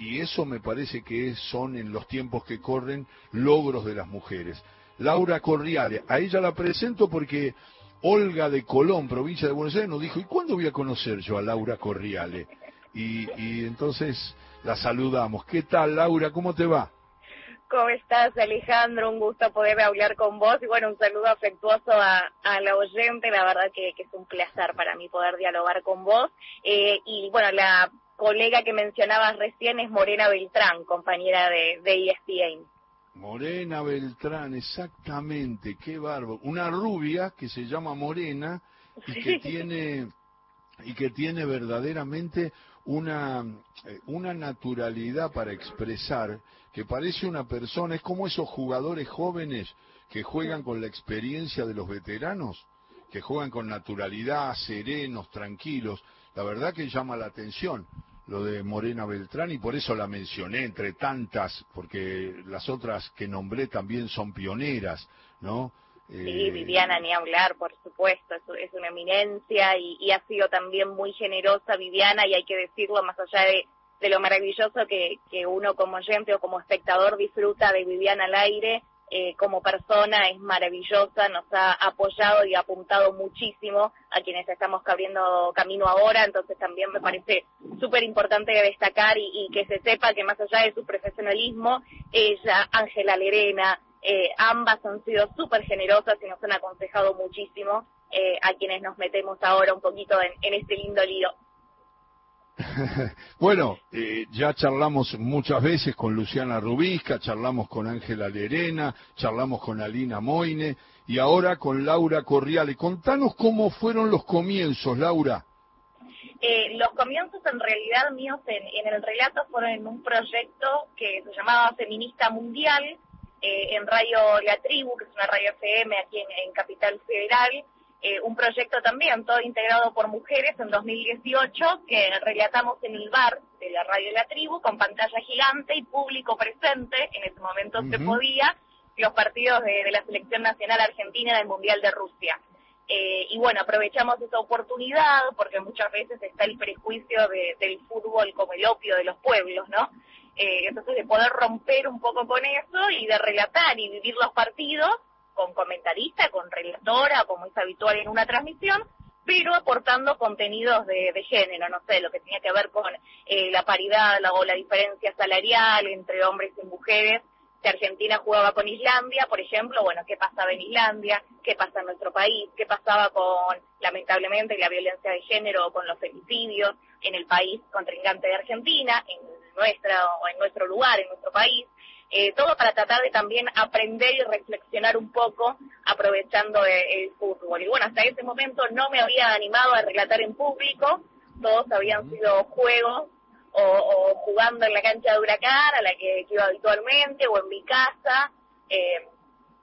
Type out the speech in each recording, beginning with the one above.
y eso me parece que son en los tiempos que corren logros de las mujeres. Laura Corriale, a ella la presento porque Olga de Colón, provincia de Buenos Aires, nos dijo, ¿y cuándo voy a conocer yo a Laura Corriale? Y, y entonces la saludamos. ¿Qué tal, Laura? ¿Cómo te va? ¿Cómo estás, Alejandro? Un gusto poder hablar con vos y bueno, un saludo afectuoso a, la oyente. La verdad que, es un placer para mí poder dialogar con vos. Eh, y bueno, la colega que mencionabas recién es Morena Beltrán, compañera de, de ESPN. Morena Beltrán, exactamente, qué bárbaro. Una rubia que se llama Morena y que tiene y que tiene verdaderamente una, eh, una naturalidad para expresar que parece una persona, es como esos jugadores jóvenes que juegan con la experiencia de los veteranos, que juegan con naturalidad, serenos, tranquilos. La verdad que llama la atención lo de Morena Beltrán y por eso la mencioné entre tantas, porque las otras que nombré también son pioneras, ¿no? Sí, eh, Viviana ni hablar, por supuesto, es, una eminencia y, ha sido también muy generosa Viviana y hay que decirlo más allá de, lo maravilloso que, uno como oyente o como espectador disfruta de Viviana al aire, eh, como persona es maravillosa, nos ha apoyado y apuntado muchísimo a quienes estamos abriendo camino ahora, entonces también me parece súper importante destacar y, que se sepa que más allá de su profesionalismo, ella, Ángela Lerena, eh, ambas han sido súper generosas y nos han aconsejado muchísimo eh, a quienes nos metemos ahora un poquito en, este lindo lío. bueno, eh, ya charlamos muchas veces con Luciana Rubisca, charlamos con Ángela Lerena, charlamos con Alina Moine y ahora con Laura Corriale. Contanos cómo fueron los comienzos, Laura. Los comienzos en realidad míos en, en, el relato fueron en un proyecto que se llamaba Feminista Mundial, eh, en Radio La Tribu, que es una radio FM aquí en, Capital Federal, eh, un proyecto también todo integrado por mujeres en 2018 que relatamos en el bar de la Radio La Tribu con pantalla gigante y público presente, en ese momento se podía, los partidos de, la Selección Nacional Argentina del Mundial de Rusia. Eh, y bueno, aprovechamos esa oportunidad porque muchas veces está el prejuicio del fútbol como el opio de los pueblos, ¿no? Eh, entonces de poder romper un poco con eso y de relatar y vivir los partidos con comentarista, con relatora, como es habitual en una transmisión, pero aportando contenidos de, género, no sé, lo que tenía que ver con eh, la paridad la, o la diferencia salarial entre hombres y mujeres. Si Argentina jugaba con Islandia, por ejemplo, bueno, ¿qué pasaba en Islandia? ¿Qué pasa en nuestro país? ¿Qué pasaba con, lamentablemente, la violencia de género o con los femicidios en el país contrincante de Argentina? En nuestra o en nuestro lugar, en nuestro país, eh, todo para tratar de también aprender y reflexionar un poco aprovechando el, fútbol. Y bueno, hasta ese momento no me había animado a relatar en público, todos habían sido juegos o, jugando en la cancha de Huracán, a la que, iba habitualmente, o en mi casa. Eh,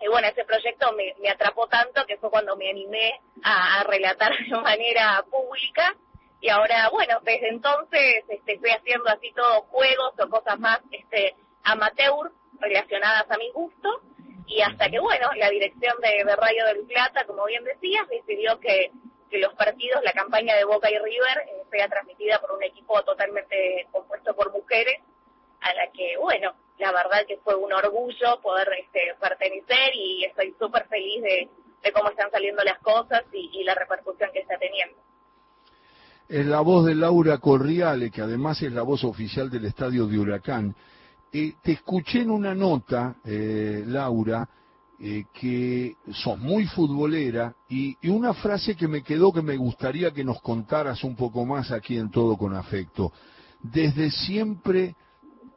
y bueno, ese proyecto me, atrapó tanto que fue cuando me animé a relatar de manera pública. Y ahora, bueno, desde entonces este, estoy haciendo así todos juegos o cosas más este, amateur relacionadas a mi gusto. Y hasta que, bueno, la dirección de, de Radio del Plata, como bien decías, decidió que, que los partidos, la campaña de Boca y River, transmitida por un equipo totalmente compuesto por mujeres, a la que, bueno, la verdad que fue un orgullo poder este, pertenecer y estoy súper feliz de, cómo están saliendo las cosas y, y la repercusión que está teniendo es la voz de Laura Corriale, que además es la voz oficial del estadio de Huracán. Eh, te escuché en una nota, eh, Laura, eh, que sos muy futbolera y, una frase que me quedó que me gustaría que nos contaras un poco más aquí en Todo con Afecto. Desde siempre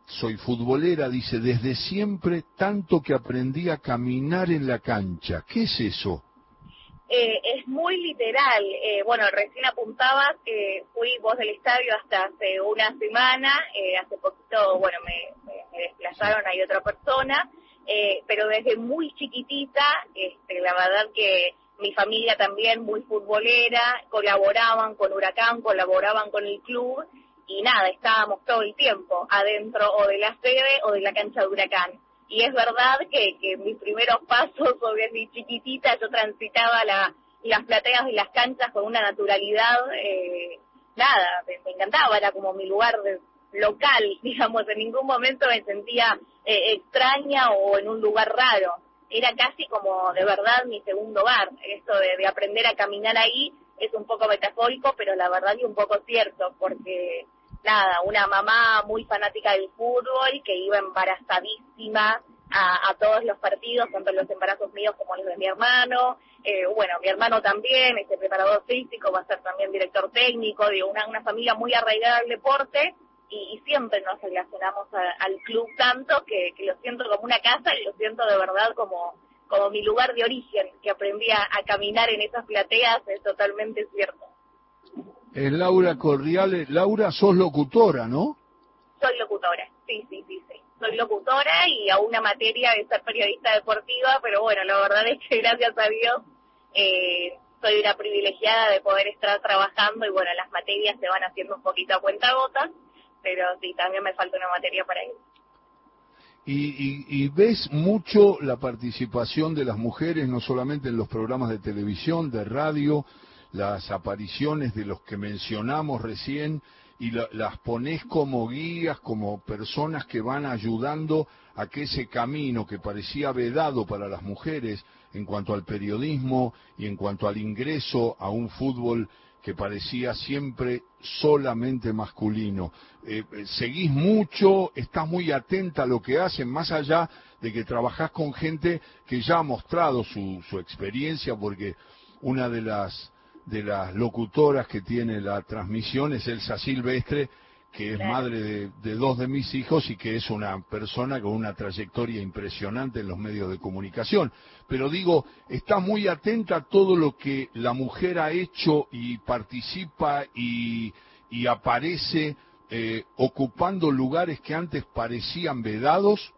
soy futbolera, dice, desde siempre tanto que aprendí a caminar en la cancha. ¿Qué es eso? Eh, es muy literal. Eh, bueno, recién apuntabas que fui voz del estadio hasta hace una semana, eh, hace poquito, bueno, me, desplazaron, hay otra persona, pero desde muy chiquitita, este, la verdad que mi familia también muy futbolera, colaboraban con Huracán, colaboraban con el club y nada, estábamos todo el tiempo adentro o de la sede o de la cancha de Huracán. Y es verdad que, que mis primeros pasos, o mi chiquitita, yo transitaba la, las plateas y las canchas con una naturalidad, eh, nada, me, encantaba, era como mi lugar local, digamos, en ningún momento me sentía eh, extraña o en un lugar raro. Era casi como de verdad mi segundo hogar. Esto de, aprender a caminar ahí es un poco metafórico, pero la verdad y un poco cierto, porque nada, una mamá muy fanática del fútbol que iba embarazadísima a, todos los partidos, tanto los embarazos míos como los de mi hermano. Eh, bueno, mi hermano también, este preparador físico, va a ser también director técnico, digo, una, una familia muy arraigada al deporte y, siempre nos relacionamos al club tanto que, lo siento como una casa y lo siento de verdad como, como mi lugar de origen, que aprendí a, caminar en esas plateas, es totalmente cierto. Es Laura Corriales. Laura, sos locutora, ¿no? Soy locutora, sí, sí, sí, sí. Soy locutora y a una materia de ser periodista deportiva, pero bueno, la verdad es que gracias a Dios eh, soy una privilegiada de poder estar trabajando y bueno, las materias se van haciendo un poquito a cuenta gotas pero sí, también me falta una materia para ir. Y, y, ves mucho la participación de las mujeres, no solamente en los programas de televisión, de radio, las apariciones de los que mencionamos recién, y las pones como guías, como personas que van ayudando a que ese camino que parecía vedado para las mujeres en cuanto al periodismo y en cuanto al ingreso a un fútbol que parecía siempre solamente masculino. Eh, eh, seguís mucho, estás muy atenta a lo que hacen, más allá de que trabajás con gente que ya ha mostrado su, su experiencia, porque una de las, de las locutoras que tiene la transmisión es Elsa Silvestre, que es madre de, dos de mis hijos y que es una persona con una trayectoria impresionante en los medios de comunicación. Pero digo, está muy atenta a todo lo que la mujer ha hecho y participa y, aparece eh, ocupando lugares que antes parecían vedados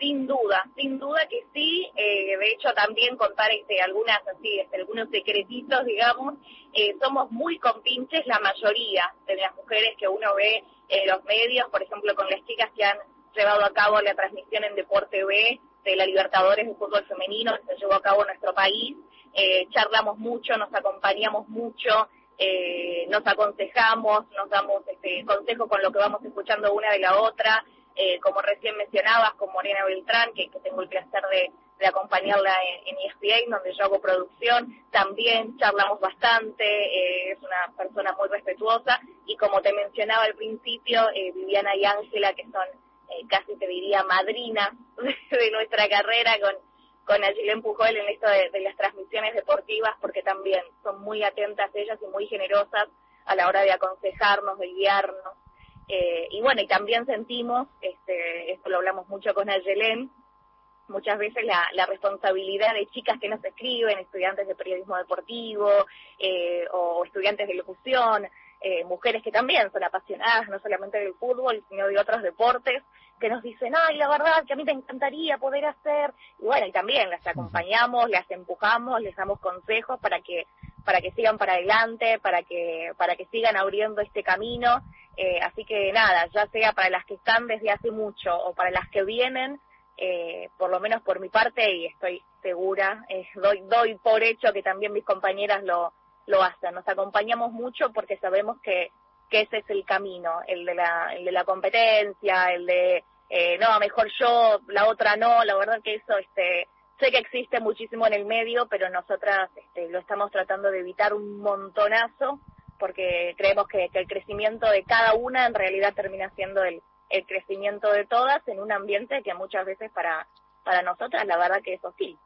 sin duda, sin duda que sí. Eh, de hecho, también contar este, algunas así, este, algunos secretitos, digamos. Eh, somos muy compinches la mayoría de las mujeres que uno ve en los medios, por ejemplo, con las chicas que han llevado a cabo la transmisión en Deporte B de la Libertadores de Fútbol Femenino que se llevó a cabo en nuestro país. charlamos mucho, nos acompañamos mucho, nos aconsejamos, nos damos este, consejo con lo que vamos escuchando una de la otra. Eh, como recién mencionabas, con Morena Beltrán, que, tengo el placer de, acompañarla en, en, ESPN, donde yo hago producción, también charlamos bastante, eh, es una persona muy respetuosa, y como te mencionaba al principio, eh, Viviana y Ángela, que son casi te diría madrinas de, nuestra carrera con, con Pujol en esto de las transmisiones deportivas, porque también son muy atentas ellas y muy generosas a la hora de aconsejarnos, de guiarnos. Eh, y bueno, y también sentimos, este, esto lo hablamos mucho con Ayelén, muchas veces la, la, responsabilidad de chicas que nos escriben, estudiantes de periodismo deportivo eh, o estudiantes de locución, eh, mujeres que también son apasionadas no solamente del fútbol, sino de otros deportes, que nos dicen, ay, la verdad que a mí me encantaría poder hacer, y bueno, y también las acompañamos, las empujamos, les damos consejos para que para que sigan para adelante, para que para que sigan abriendo este camino eh, así que nada, ya sea para las que están desde hace mucho o para las que vienen, eh, por lo menos por mi parte, y estoy segura, eh, doy, doy por hecho que también mis compañeras lo, lo hacen. Nos acompañamos mucho porque sabemos que, que ese es el camino, el de la, el de la competencia, el de, eh, no, mejor yo, la otra no, la verdad que eso, este, sé que existe muchísimo en el medio, pero nosotras este, lo estamos tratando de evitar un montonazo porque creemos que, el crecimiento de cada una en realidad termina siendo el, crecimiento de todas en un ambiente que muchas veces para, para nosotras la verdad que es hostil.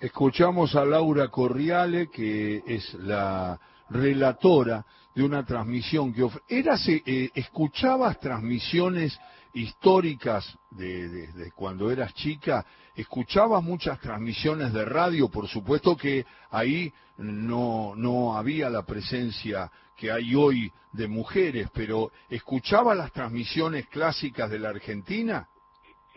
Escuchamos a Laura Corriale, que es la relatora de una transmisión que Eras, eh, ¿Escuchabas transmisiones históricas de, cuando eras chica? ¿Escuchabas muchas transmisiones de radio? Por supuesto que ahí no, no había la presencia que hay hoy de mujeres, pero ¿escuchabas las transmisiones clásicas de la Argentina?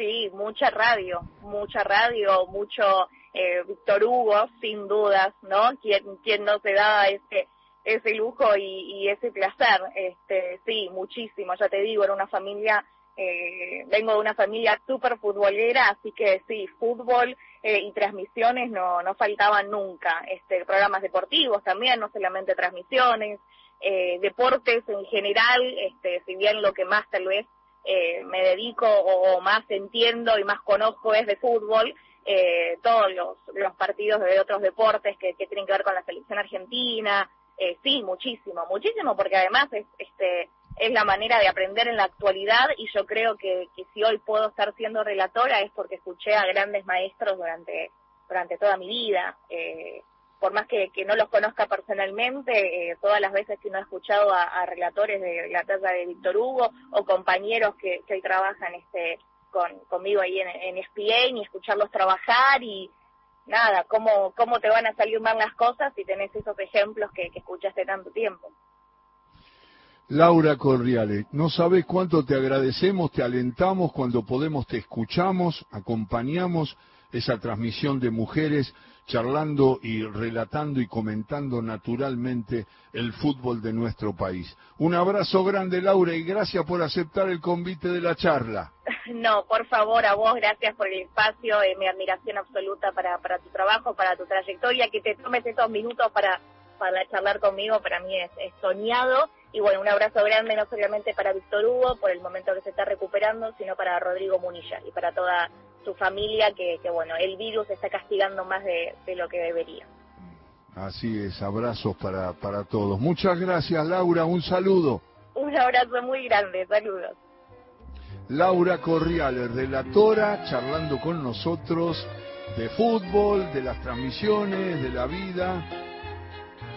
Sí, mucha radio, mucha radio, mucho eh, Víctor Hugo, sin dudas, ¿no? Quien, quien no se daba ese ese lujo y, ese placer. Este, sí, muchísimo, ya te digo, era una familia, eh, vengo de una familia súper futbolera, así que sí, fútbol eh, y transmisiones no, no faltaban nunca. Este, programas deportivos también, no solamente transmisiones. eh, deportes en general, este, si bien lo que más tal vez eh, me dedico o, más entiendo y más conozco es de fútbol, eh, todos los, los, partidos de otros deportes que, que, tienen que ver con la selección argentina, eh, sí, muchísimo, muchísimo, porque además es, este, es la manera de aprender en la actualidad y yo creo que, que si hoy puedo estar siendo relatora es porque escuché a grandes maestros durante, durante toda mi vida. Eh, por más que, que, no los conozca personalmente, eh, todas las veces que uno ha escuchado a, relatores de la talla de Víctor Hugo o compañeros que, que hoy trabajan este, con, conmigo ahí en, en ESPN y escucharlos trabajar y nada, cómo, cómo te van a salir mal las cosas si tenés esos ejemplos que, que escuchaste tanto tiempo. Laura Corriale, no sabes cuánto te agradecemos, te alentamos cuando podemos, te escuchamos, acompañamos esa transmisión de mujeres charlando y relatando y comentando naturalmente el fútbol de nuestro país. Un abrazo grande, Laura, y gracias por aceptar el convite de la charla. No, por favor, a vos, gracias por el espacio, eh, mi admiración absoluta para, para tu trabajo, para tu trayectoria, que te tomes estos minutos para, para charlar conmigo, para mí es, es soñado. Y bueno, un abrazo grande no solamente para Víctor Hugo por el momento que se está recuperando, sino para Rodrigo Munilla y para toda su familia que, que bueno, el virus está castigando más de, de, lo que debería. Así es, abrazos para, para todos. Muchas gracias Laura, un saludo. Un abrazo muy grande, saludos. Laura Corriales, relatora, charlando con nosotros de fútbol, de las transmisiones, de la vida